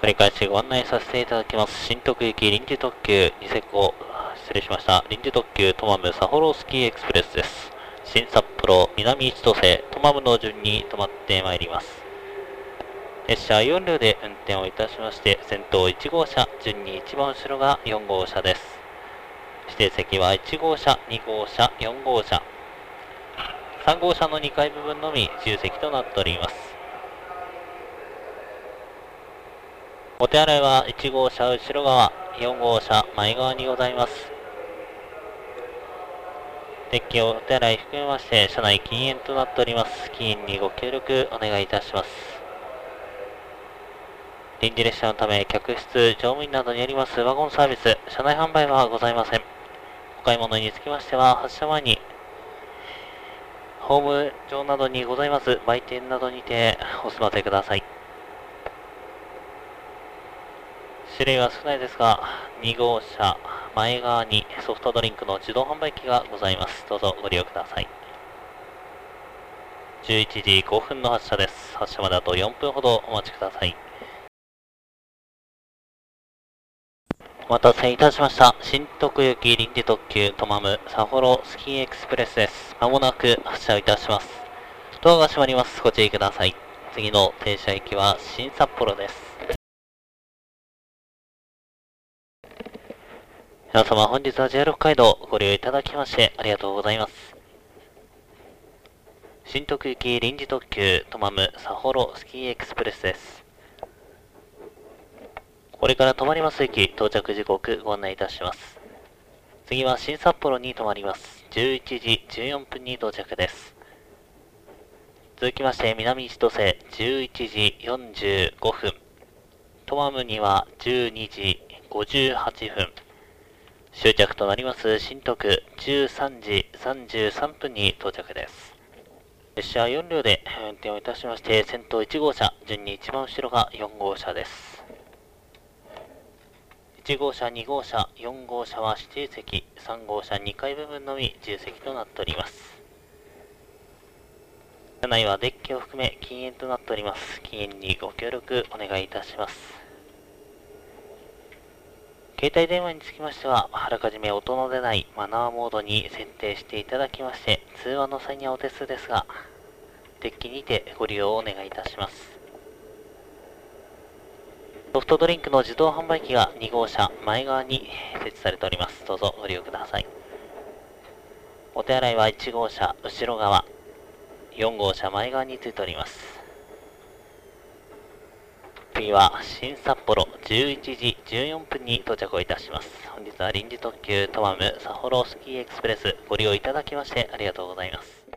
繰り返しご案内させていただきます。新徳行き臨時特急ニセコ、失礼しました。臨時特急トマムサホロースキーエクスプレスです。新札幌南千歳トマムの順に止まってまいります。列車4両で運転をいたしまして、先頭1号車、順に一番後ろが4号車です。指定席は1号車、2号車、4号車、3号車の2階部分のみ自由席となっております。お手洗いは1号車後ろ側、4号車前側にございます。デッキお手洗い含めまして、車内禁煙となっております。禁煙にご協力お願いいたします。臨時列車のため、客室、乗務員などによりますワゴンサービス、車内販売はございません。お買い物につきましては、発車前に、ホーム上などにございます売店などにてお済ませください。種類は少ないですが、2号車前側にソフトドリンクの自動販売機がございます。どうぞご利用ください。11時5分の発車です。発車まであと4分ほどお待ちください。お待たせいたしました。新徳行き臨時特急トマムサフォロスキーエクスプレスです。まもなく発車いたします。ドアが閉まります。ご注意ください。次の停車駅は新札幌です。皆様本日は JR 北海道ご利用いただきましてありがとうございます。新徳行き臨時特急トマムサホロスキーエクスプレスです。これから止まります駅到着時刻ご案内いたします。次は新札幌に停まります。11時14分に到着です。続きまして南千歳11時45分。トマムには12時58分。終着となります新徳13時33分に到着です。列車4両で運転をいたしまして、先頭1号車、順に一番後ろが4号車です。1号車、2号車、4号車は指定席、3号車2階部分のみ自由席となっております。車内はデッキを含め禁煙となっております。禁煙にご協力お願いいたします。携帯電話につきましては、あらかじめ音の出ないマナーモードに設定していただきまして、通話の際にはお手数ですが、デッキにてご利用をお願いいたします。ソフトドリンクの自動販売機が2号車前側に設置されております。どうぞご利用ください。お手洗いは1号車後ろ側、4号車前側についております。次は新札幌11時14分に到着をいたします。本日は臨時特急トマムサホロスキーエクスプレスご利用いただきましてありがとうございます。